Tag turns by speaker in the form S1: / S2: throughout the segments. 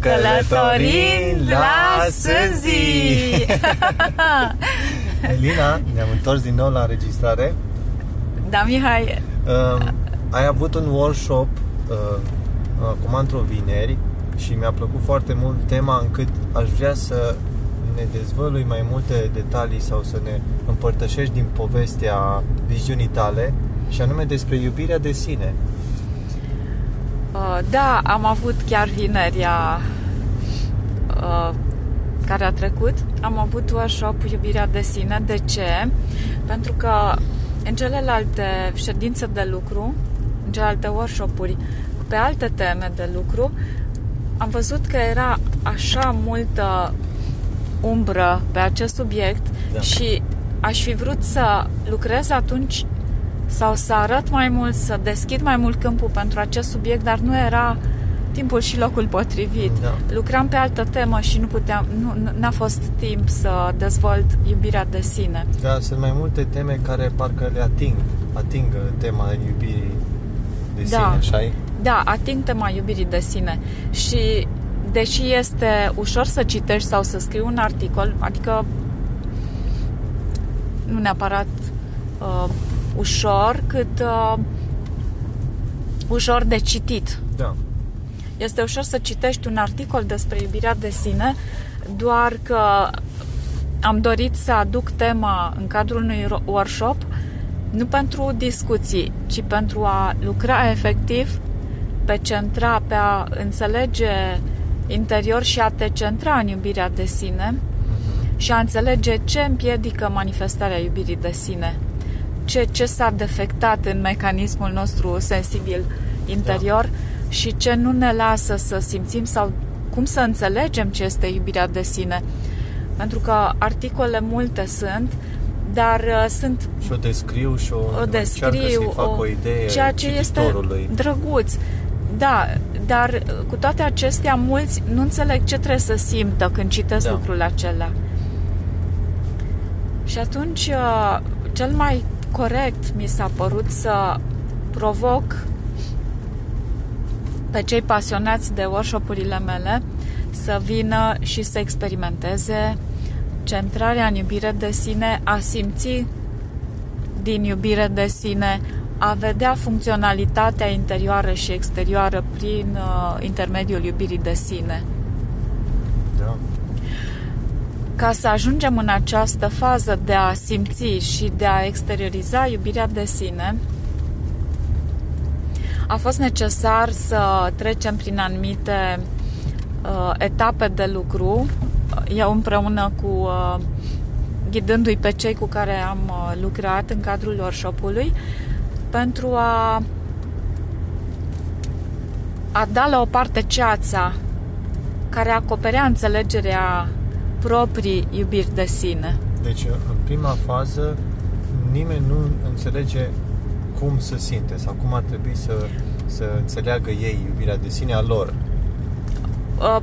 S1: Călătorind la Sânzi!
S2: Elina, ne-am întors din nou la înregistrare.
S1: Da, Mihai.
S2: Uh, ai avut un workshop uh, acum într-o vineri și mi-a plăcut foarte mult tema încât aș vrea să ne dezvălui mai multe detalii sau să ne împărtășești din povestea viziunii tale și anume despre iubirea de sine.
S1: Uh, da, am avut chiar vinerea uh, care a trecut. Am avut workshop Iubirea de sine. De ce? Pentru că în celelalte ședințe de lucru, în celelalte workshop-uri pe alte teme de lucru, am văzut că era așa multă umbră pe acest subiect da. și aș fi vrut să lucrez atunci sau să arăt mai mult, să deschid mai mult câmpul pentru acest subiect, dar nu era timpul și locul potrivit. Da. Lucram pe altă temă și nu puteam, nu, n-a fost timp să dezvolt iubirea de sine.
S2: Da, sunt mai multe teme care parcă le ating, atingă tema iubirii de da. sine, așa
S1: Da, ating tema iubirii de sine și deși este ușor să citești sau să scrii un articol, adică nu neapărat uh, ușor, cât uh, ușor de citit.
S2: Da.
S1: Este ușor să citești un articol despre iubirea de sine, doar că am dorit să aduc tema în cadrul unui workshop nu pentru discuții, ci pentru a lucra efectiv pe centra, pe a înțelege interior și a te centra în iubirea de sine și a înțelege ce împiedică manifestarea iubirii de sine ce, ce s-a defectat în mecanismul nostru sensibil interior da. și ce nu ne lasă să simțim sau cum să înțelegem ce este iubirea de sine. Pentru că articole multe sunt, dar uh, sunt...
S2: Și o descriu și o,
S1: o descriu,
S2: o, o idee
S1: ceea ce este drăguț. Da, dar uh, cu toate acestea, mulți nu înțeleg ce trebuie să simtă când citesc da. lucrul acela. Și atunci, uh, cel mai corect mi s-a părut să provoc pe cei pasionați de workshop-urile mele să vină și să experimenteze centrarea în iubire de sine, a simți din iubire de sine, a vedea funcționalitatea interioară și exterioară prin uh, intermediul iubirii de sine.
S2: Da
S1: ca să ajungem în această fază de a simți și de a exterioriza iubirea de sine, a fost necesar să trecem prin anumite uh, etape de lucru, eu împreună cu uh, ghidându-i pe cei cu care am uh, lucrat în cadrul workshop-ului, pentru a a da la o parte ceața care acoperea înțelegerea proprii iubiri de sine.
S2: Deci, în prima fază, nimeni nu înțelege cum se simte sau cum ar trebui să, să înțeleagă ei iubirea de sine a lor.
S1: Uh,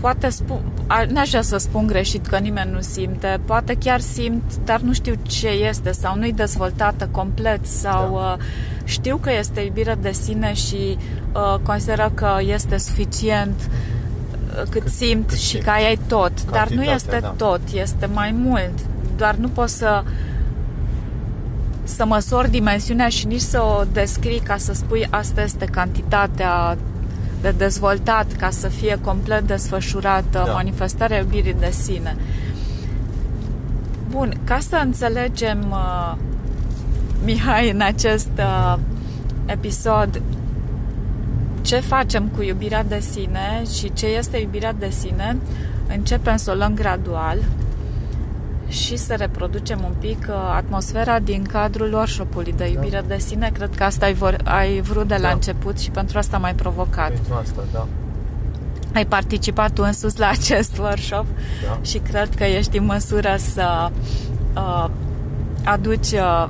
S1: poate spun, n-aș vrea să spun greșit că nimeni nu simte, poate chiar simt, dar nu știu ce este sau nu-i dezvoltată complet sau da. uh, știu că este iubirea de sine și uh, consideră că este suficient cât simt cât și că ai tot. Dar nu este da. tot, este mai mult. Doar nu poți să să măsori dimensiunea și nici să o descrii ca să spui asta este cantitatea de dezvoltat ca să fie complet desfășurată da. manifestarea iubirii de sine. Bun, ca să înțelegem uh, Mihai în acest uh, episod ce facem cu iubirea de sine și ce este iubirea de sine, începem să o luăm gradual și să reproducem un pic uh, atmosfera din cadrul workshop-ului de iubire da. de sine. Cred că asta ai, vor, ai vrut de la da. început și pentru asta m-ai provocat.
S2: Pentru asta, da.
S1: Ai participat tu însus la acest workshop da. și cred că ești în măsură să uh, aduci uh,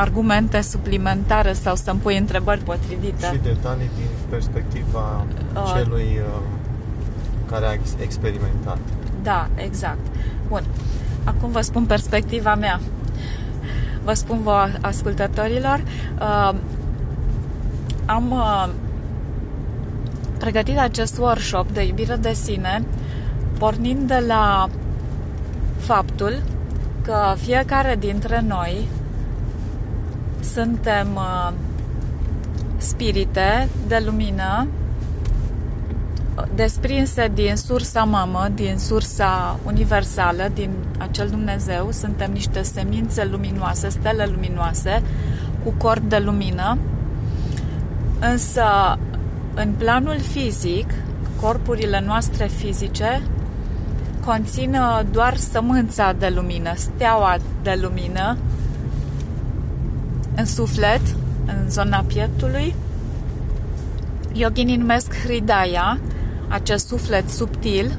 S1: argumente suplimentare sau să-mi pui întrebări potrivite.
S2: Și detalii din perspectiva uh, celui uh, care a experimentat.
S1: Da, exact. Bun. Acum vă spun perspectiva mea. Vă spun vă ascultătorilor. Uh, am uh, pregătit acest workshop de iubire de sine pornind de la faptul că fiecare dintre noi suntem uh, spirite de lumină desprinse din sursa mamă, din sursa universală, din acel Dumnezeu. Suntem niște semințe luminoase, stele luminoase, cu corp de lumină. Însă, în planul fizic, corpurile noastre fizice conțin uh, doar sămânța de lumină, steaua de lumină în suflet, în zona pieptului. Yoginii numesc Hridaya, acest suflet subtil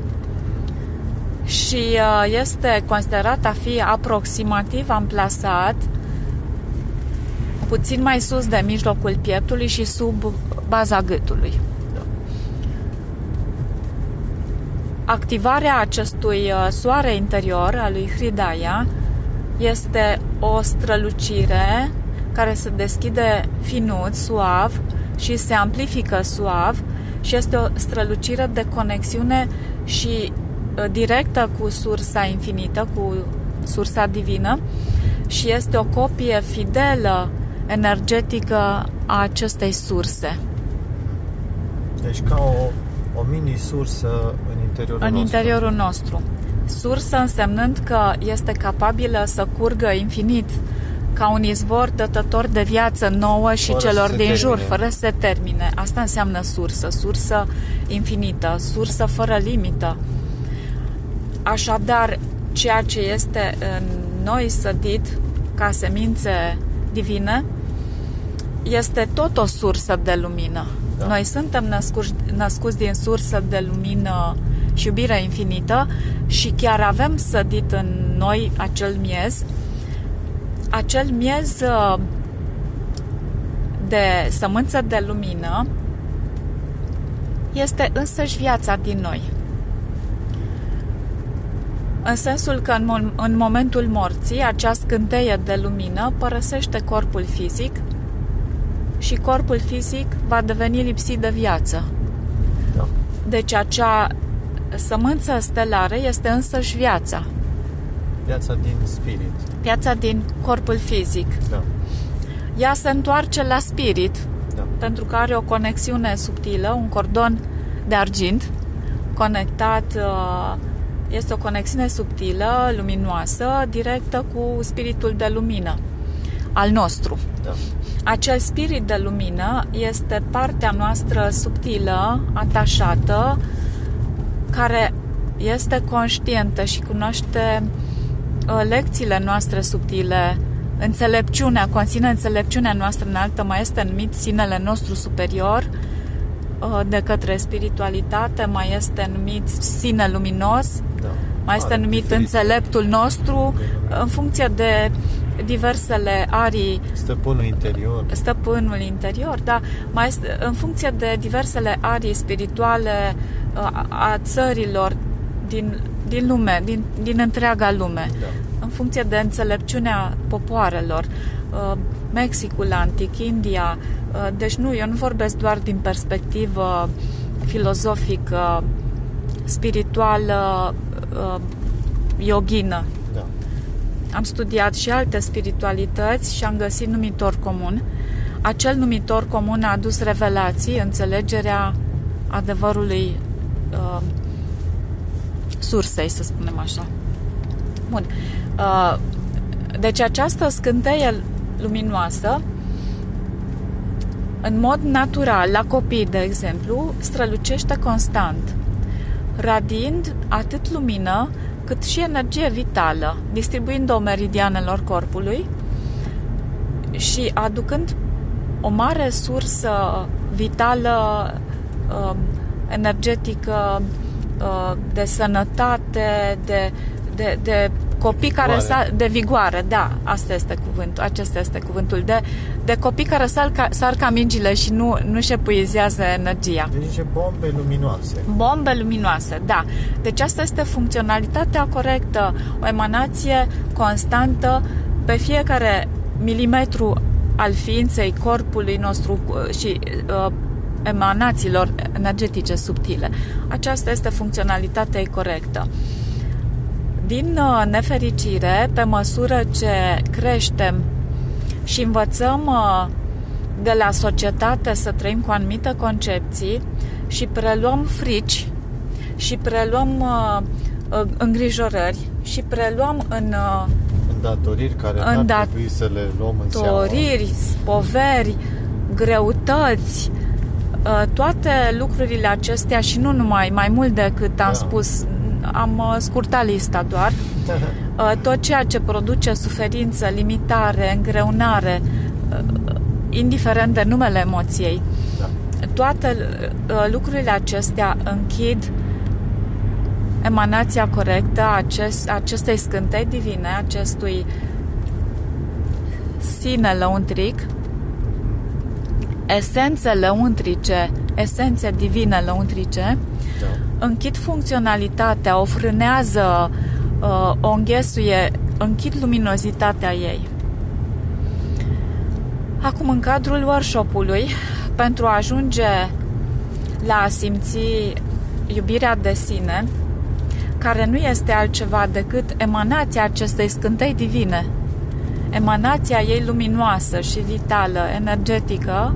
S1: și uh, este considerat a fi aproximativ amplasat puțin mai sus de mijlocul pieptului și sub baza gâtului. Activarea acestui uh, soare interior al lui Hridaya este o strălucire care se deschide finuț, suav și se amplifică suav și este o strălucire de conexiune și uh, directă cu sursa infinită, cu sursa divină și este o copie fidelă energetică a acestei surse.
S2: Deci ca o, o mini-sursă în interiorul
S1: în
S2: nostru.
S1: interiorul nostru. Sursă însemnând că este capabilă să curgă infinit ca un izvor dătător de viață nouă și
S2: Fără
S1: celor
S2: să se
S1: din jur,
S2: termine.
S1: fără să se termine. Asta înseamnă sursă, sursă infinită, sursă fără limită. Așadar, ceea ce este în noi sădit ca semințe divine este tot o sursă de lumină.
S2: Da.
S1: Noi suntem născuți, născuți din sursă de lumină și iubire infinită și chiar avem sădit în noi acel miez acel miez uh, de sămânță de lumină este însăși viața din noi. În sensul că în, mo- în momentul morții, acea scânteie de lumină părăsește corpul fizic și corpul fizic va deveni lipsit de viață.
S2: Da.
S1: Deci acea sămânță stelară este însăși viața.
S2: Viața din spirit.
S1: Viața din corpul fizic.
S2: Da.
S1: Ea se întoarce la spirit
S2: Da.
S1: pentru că are o conexiune subtilă, un cordon de argint conectat, uh, este o conexiune subtilă, luminoasă, directă cu spiritul de lumină al nostru.
S2: Da.
S1: Acel spirit de lumină este partea noastră subtilă, atașată, care este conștientă și cunoaște uh, lecțiile noastre subtile, înțelepciunea, conține înțelepciunea noastră înaltă, mai este numit sinele nostru superior uh, de către spiritualitate, mai este numit sine luminos,
S2: Da.
S1: mai este
S2: Are
S1: numit
S2: diferite
S1: înțeleptul nostru în funcție de diversele arii
S2: Stăpânul interior.
S1: stăpânul interior, da, mai este, în funcție de diversele arii spirituale a, a țărilor din, din lume, din, din întreaga lume,
S2: Da.
S1: în funcție de înțelepciunea popoarelor. Uh, Mexicul antic, India, uh, deci nu, eu nu vorbesc doar din perspectivă filozofică, spirituală, uh, yogină,
S2: Da.
S1: am studiat și alte spiritualități și am găsit numitor comun. Acel numitor comun a adus revelații, înțelegerea adevărului uh, sursei, să spunem așa. Bun. Uh, deci această scânteie luminoasă în mod natural, la copii, de exemplu, strălucește constant, radiind atât lumină cât și energie vitală, distribuind-o meridianelor corpului și aducând o mare sursă vitală, uh, energetică, uh, de sănătate, de, de, de copii care
S2: Vigoare.
S1: sa, de vigoare, da, asta este cuvântul, acesta este cuvântul, de, de copii care sar ca, sar ca mingile și nu, nu își epuizează energia.
S2: Deci niște bombe luminoase.
S1: Bombe luminoase, da. Deci asta este funcționalitatea corectă, o emanație constantă pe fiecare milimetru al ființei corpului nostru uh, și uh, emanațiilor energetice subtile. Aceasta este funcționalitatea corectă. Din uh, nefericire, pe măsură ce creștem și învățăm uh, de la societate să trăim cu anumite concepții și preluăm frici și preluăm uh, îngrijorări și preluăm în
S2: îndatoriri care în ar trebui să le luăm în seamă.
S1: poveri, greutăți, toate lucrurile acestea și nu numai, mai mult decât am da. spus, am uh, scurtat lista doar. Uh, tot ceea ce produce suferință, limitare, îngreunare, uh, indiferent de numele emoției, da. toate lucrurile acestea închid emanația corectă acest, acestei scântei divine, acestui sine lăuntric, esențe lăuntrice, esențe divine lăuntrice, da. închid funcționalitatea, o frânează, uh, o înghesuie, închid luminozitatea ei. Acum, în cadrul workshopului, pentru a ajunge la a simți iubirea de sine, care nu este altceva decât emanația acestei scântei divine, emanația ei luminoasă și vitală, energetică,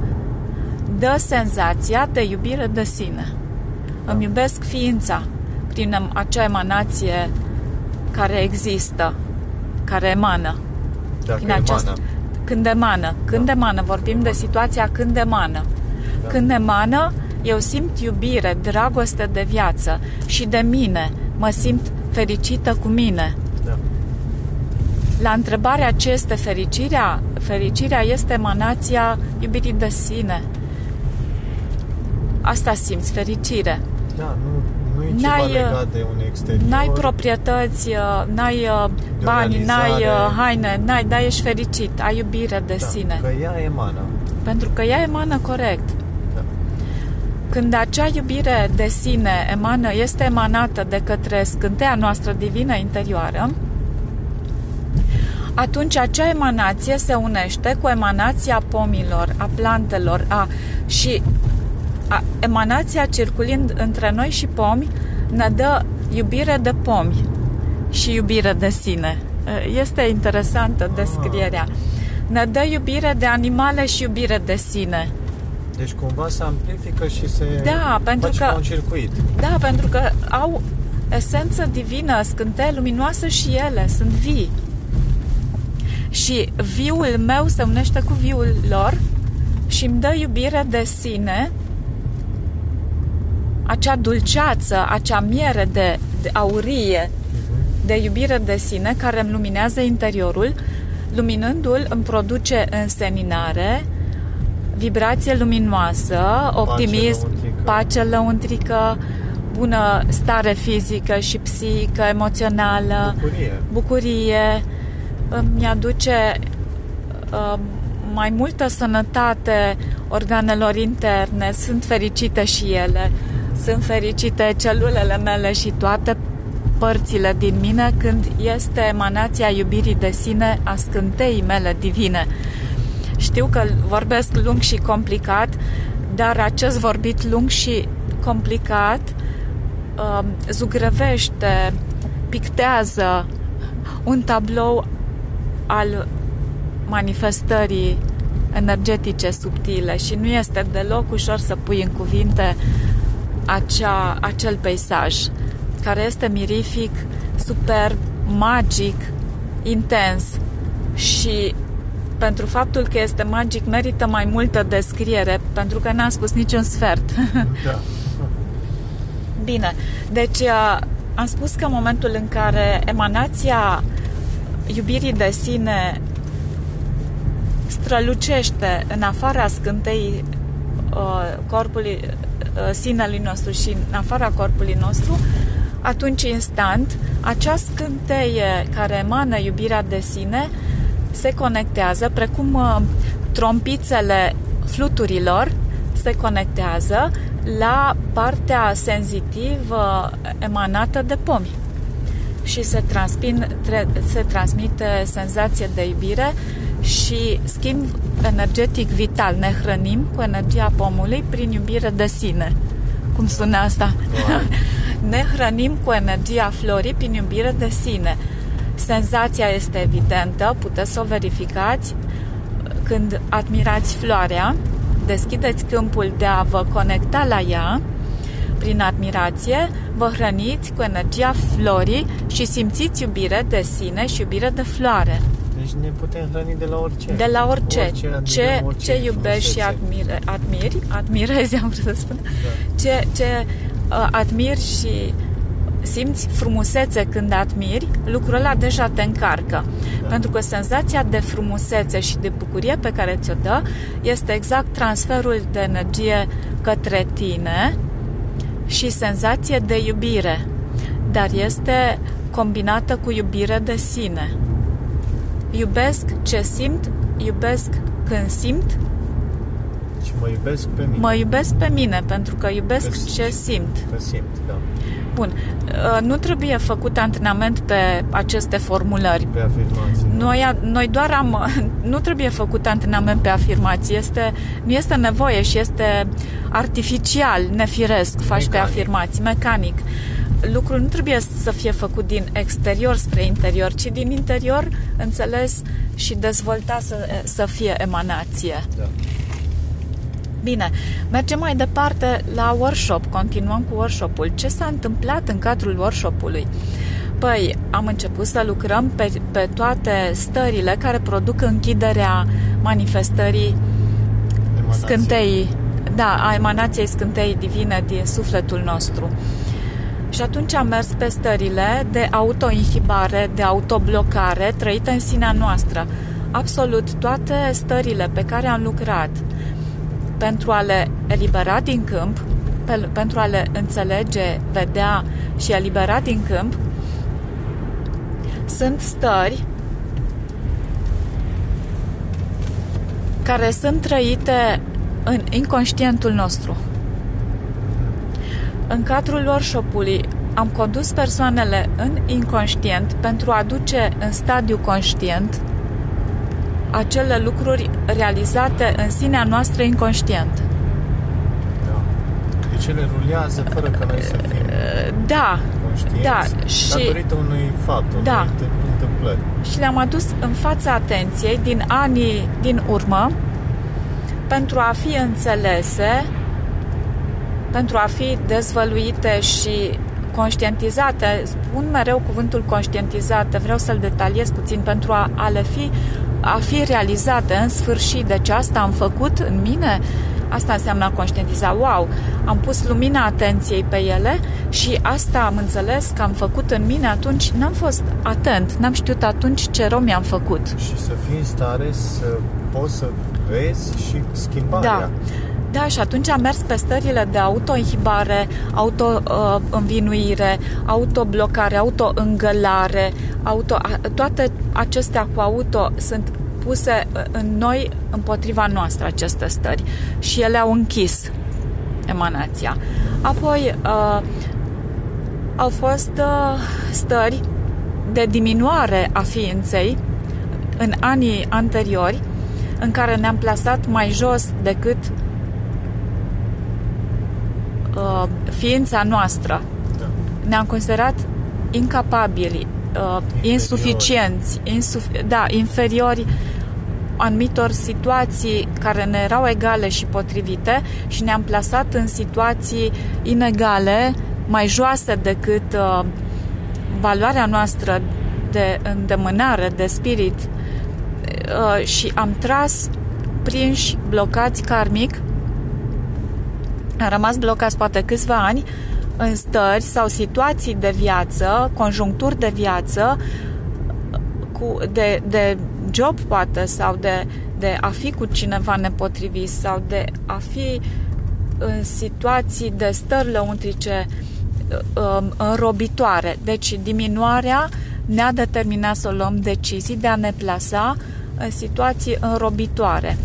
S1: dă senzația de iubire de sine. Îmi iubesc ființa prin acea emanație care există, care emană.
S2: Dacă prin această, emană.
S1: Când emană. Când da. emană. Vorbim emană. de situația când emană. Da. Când emană, eu simt iubire, dragoste de viață și de mine. Mă simt fericită cu mine. Da. La întrebarea ce este fericirea, fericirea este emanația iubirii de sine. Asta simți, fericire.
S2: Da, nu, nu e ceva n-ai, legat de un exterior.
S1: N-ai proprietăți, uh, n-ai uh, bani, n-ai uh, haine, n-ai, dar ești fericit, ai iubire de
S2: da,
S1: sine.
S2: că ea emană.
S1: Pentru că ea emană corect. Da. Când acea iubire de sine emană, este emanată de către scânteia noastră divină interioară, atunci acea emanație se unește cu emanația pomilor, a plantelor, a, și a, emanația circulind între noi și pomi ne dă iubire de pomi și iubire de sine. Este interesantă descrierea. Ne dă iubire de animale și iubire de sine.
S2: Deci cumva se amplifică și se
S1: da, pentru că,
S2: un circuit.
S1: Da, pentru că au esență divină, scânteie luminoasă și ele sunt vii. Și viul meu se unește cu viul lor și îmi dă iubire de sine acea dulceață, acea miere de, de aurie, mhm. de iubire de sine care îmi luminează interiorul, luminându-l îmi produce înseninare, vibrație luminoasă, optimism, pace lăuntrică, pace lăuntrică bună stare fizică și psihică, emoțională,
S2: bucurie,
S1: bucurie. Îmi aduce uh, mai multă sănătate organelor interne, sunt fericite și ele sunt fericite celulele mele și toate părțile din mine când este emanația iubirii de sine a scânteii mele divine. Știu că vorbesc lung și complicat, dar acest vorbit lung și complicat uh, zugrăvește, pictează un tablou al manifestării energetice subtile și nu este deloc ușor să pui în cuvinte acea, acel peisaj care este mirific, superb, magic, intens și pentru faptul că este magic merită mai multă descriere pentru că n-am spus niciun sfert. Da. Bine, deci uh, am spus că în momentul în care emanația iubirii de sine strălucește în afara scântei uh, corpului Uh, sinelui nostru și în afara corpului nostru, atunci instant acea scânteie care emană iubirea de sine se conectează, precum uh, trompițele fluturilor se conectează la partea senzitivă emanată de pomi și se, transpin, se transmite senzație de iubire și schimb energetic vital. Ne hrănim cu energia pomului prin iubire de sine. Cum sună asta? ne hrănim cu energia florii prin iubire de sine. Senzația este evidentă, puteți să o verificați când admirați floarea, deschideți câmpul de a vă conecta la ea prin admirație, vă hrăniți cu energia florii și simțiți iubire de sine și iubire de floare.
S2: Deci ne putem hrăni de la orice.
S1: De la orice. orice ce, orice ce iubești și admire, admiri, admirezi, am vrut să spun, da. ce, ce uh, admiri și simți frumusețe când admiri, lucrul ăla deja te încarcă. Da. Pentru că senzația de frumusețe și de bucurie pe care ți-o dă este exact transferul de energie către tine și senzație de iubire. Dar este combinată cu iubire de sine. Iubesc ce simt, iubesc când simt
S2: și mă iubesc pe mine.
S1: Mă iubesc pe mine pentru că iubesc că ce simt.
S2: Că simt, da.
S1: Bun. Uh, nu trebuie făcut antrenament pe aceste formulări.
S2: Pe afirmații.
S1: Da. Noi, noi doar am... Nu trebuie făcut antrenament pe afirmații. Este, nu este nevoie și este artificial, nefiresc, faci mecanic. pe afirmații, mecanic. Lucrul nu trebuie să fie făcut din exterior spre interior, ci din interior înțeles și dezvoltat să, să fie emanație.
S2: Da.
S1: Bine, mergem mai departe la workshop, continuăm cu workshopul. Ce s-a întâmplat în cadrul workshopului? Păi, am început să lucrăm pe, pe toate stările care produc închiderea manifestării Emanație. scânteii, da, a emanației scânteii divine din sufletul nostru. Și atunci am mers pe stările de autoinhibare, de autoblocare trăite în sinea noastră. Absolut toate stările pe care am lucrat pentru a le elibera din câmp, pe, pentru a le înțelege, vedea și elibera din câmp, sunt stări care sunt trăite în inconștientul nostru. În cadrul workshop-ului am condus persoanele în inconștient pentru a duce în stadiu conștient acele lucruri realizate în sinea noastră inconștient.
S2: Da. Deci ele rulează fără ca noi să fim
S1: da, da,
S2: și, datorită unui fapt, unui da. întâmplări.
S1: Și le-am adus în fața atenției din anii din urmă pentru a fi înțelese, pentru a fi dezvăluite și conștientizate, spun mereu cuvântul conștientizate, vreau să-l detaliez puțin pentru a, a le fi a fi realizate în sfârșit. Deci asta am făcut în mine, asta înseamnă a conștientiza. Wow, am pus lumina atenției pe ele și asta am înțeles că am făcut în mine atunci, n-am fost atent, n-am știut atunci ce rău mi-am făcut.
S2: Și să fii în stare să poți să vezi și schimbarea.
S1: Da. Da, și atunci am mers pe stările de autoinhibare, auto-învinuire, uh, autoblocare, auto-îngălare, auto, toate acestea cu auto sunt puse uh, în noi împotriva noastră aceste stări și ele au închis emanația. Apoi uh, au fost uh, stări de diminuare a ființei în anii anteriori în care ne-am plasat mai jos decât uh, ființa noastră. Da. Ne-am considerat incapabili, uh, insuficienți, insuf- da, inferiori anumitor situații care ne erau egale și potrivite și ne-am plasat în situații inegale, mai joase decât uh, valoarea noastră de îndemânare, de spirit uh, și am tras prinși, blocați karmic am rămas blocați poate câțiva ani în stări sau situații de viață, conjuncturi de viață, cu, de, de job poate sau de, de a fi cu cineva nepotrivit sau de a fi în situații de stări lăuntrice um, înrobitoare. Deci diminuarea ne-a determinat să luăm decizii de a ne plasa în situații înrobitoare.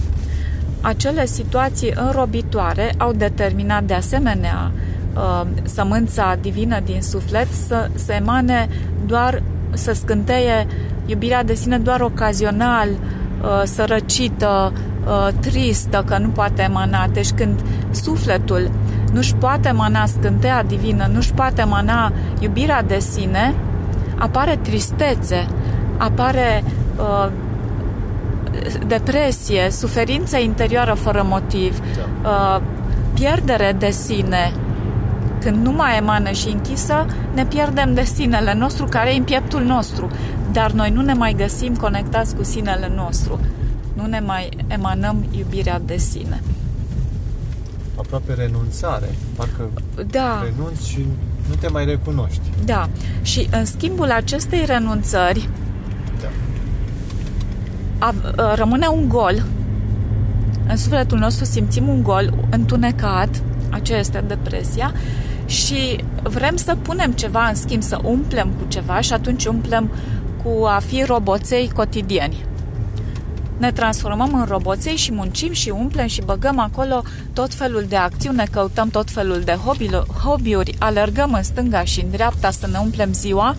S1: Acele situații înrobitoare au determinat de asemenea uh, sămânța divină din suflet să se emane doar, să scânteie iubirea de sine doar ocazional uh, sărăcită, uh, tristă, că nu poate emana. Deci când sufletul nu-și poate emana scânteia divină, nu-și poate emana iubirea de sine, apare tristețe, apare uh, depresie, suferință interioară fără motiv, da. uh, pierdere de sine, când nu mai emană și închisă, ne pierdem de sinele nostru care e în pieptul nostru. Dar noi nu ne mai găsim conectați cu sinele nostru. Nu ne mai emanăm iubirea de sine.
S2: Aproape renunțare. Parcă da. renunți și nu te mai recunoști.
S1: Da. Și în schimbul acestei renunțări da. A, a, rămâne un gol. În sufletul nostru simțim un gol întunecat, aceea este depresia, și vrem să punem ceva în schimb, să umplem cu ceva și atunci umplem cu a fi roboței cotidieni. Ne transformăm în roboței și muncim și umplem și băgăm acolo tot felul de acțiuni, ne căutăm tot felul de hobby-uri, alergăm în stânga și în dreapta să ne umplem ziua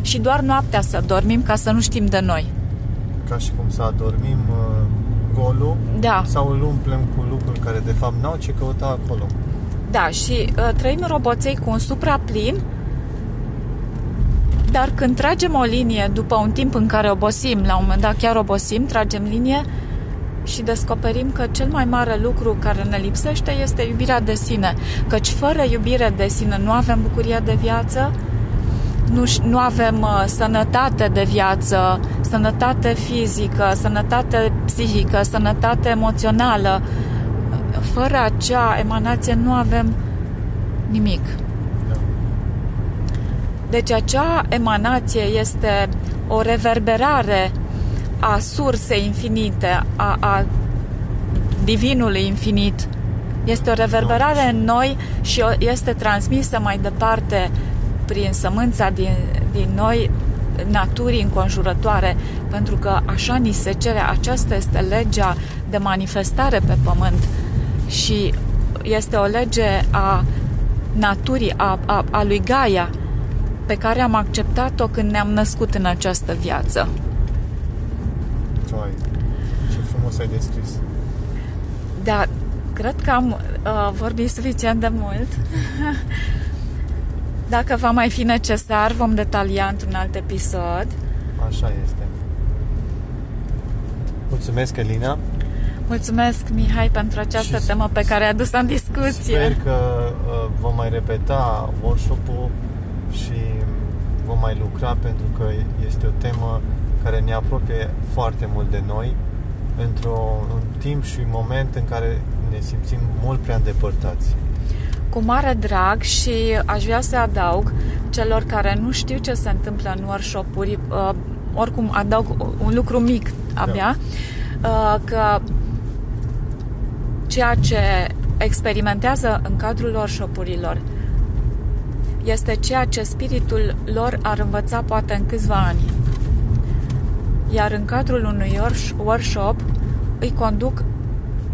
S1: și doar noaptea să dormim ca să nu știm de noi.
S2: Ca și cum să adormim uh, golul
S1: da.
S2: sau îl umplem cu lucruri care de fapt n-au ce căuta acolo.
S1: Da, și uh, trăim roboței cu un supraplin, dar când tragem o linie după un timp în care obosim, la un moment dat chiar obosim, tragem linie și descoperim că cel mai mare lucru care ne lipsește este iubirea de sine. Căci fără iubire de sine nu avem bucurie de viață, nu, nu avem uh, sănătate de viață, sănătate fizică, sănătate psihică, sănătate emoțională, fără acea emanație nu avem nimic. Da. Deci acea emanație este o reverberare a sursei infinite, a, a divinului infinit. Este o reverberare în noi și este transmisă mai departe prin sămânța din, din noi naturii înconjurătoare, pentru că așa ni se cere, aceasta este legea de manifestare pe pământ și este o lege a naturii, a, a, a lui Gaia, pe care am acceptat-o când ne-am născut în această viață.
S2: Vai, ce frumos ai descris.
S1: Da, cred că am uh, vorbit suficient de mult. Dacă va mai fi necesar, vom detalia într-un alt episod.
S2: Așa este. Mulțumesc, Elina.
S1: Mulțumesc, Mihai, pentru această și temă pe care ai adus-o în discuție.
S2: Sper că uh, vom mai repeta workshop-ul și vom mai lucra pentru că este o temă care ne apropie foarte mult de noi într-un timp și moment în care ne simțim mult prea îndepărtați.
S1: Cu mare drag și aș vrea să adaug celor care nu știu ce se întâmplă în workshop-uri, uh, oricum adaug un lucru mic abia, da. uh, că ceea ce experimentează în cadrul workshopurilor este ceea ce spiritul lor ar învăța poate în câțiva ani. Iar în cadrul unui workshop îi conduc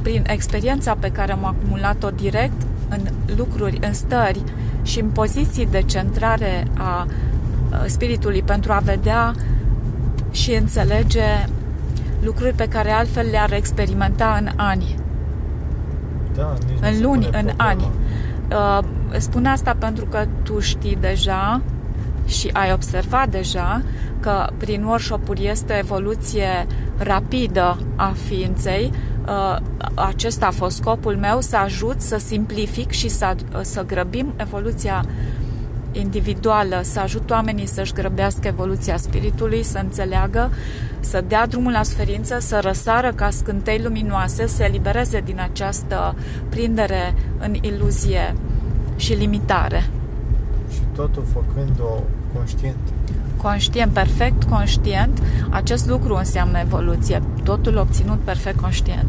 S1: prin experiența pe care am acumulat-o direct în lucruri, în stări și în poziții de centrare a spiritului pentru a vedea și înțelege lucruri pe care altfel le-ar experimenta în ani
S2: da,
S1: în luni, în problema. ani. Uh, spun asta pentru că tu știi deja și ai observat deja că prin workshop-uri este evoluție rapidă a ființei. Uh, acesta a fost scopul meu, să ajut să simplific și să, să grăbim evoluția individuală, să ajut oamenii să-și grăbească evoluția spiritului, să înțeleagă, să dea drumul la suferință, să răsară ca scântei luminoase, să elibereze din această prindere în iluzie și limitare.
S2: Și totul făcând-o conștient.
S1: Conștient, perfect conștient, acest lucru înseamnă evoluție. Totul obținut perfect conștient.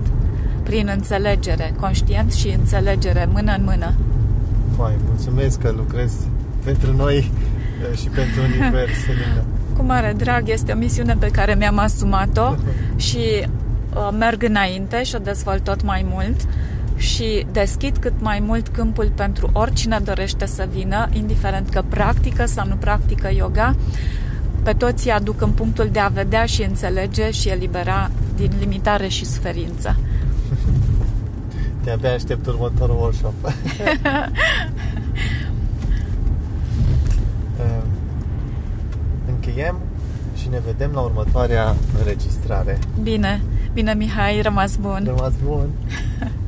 S1: Prin înțelegere, conștient și înțelegere, mână în mână.
S2: Vai, mulțumesc că lucrezi pentru noi eh, și pentru univers, Elina.
S1: Cu mare drag, este o misiune pe care mi-am asumat-o și uh, merg înainte și o dezvolt tot mai mult și deschid cât mai mult câmpul pentru oricine dorește să vină, indiferent că practică sau nu practică yoga. Pe toți îi aduc în punctul de a vedea și înțelege și elibera din limitare și suferință.
S2: De-abia aștept următorul workshop. Uh, Încheiem și ne vedem la următoarea înregistrare.
S1: Bine, bine Mihai, rămas bun!
S2: Rămas bun!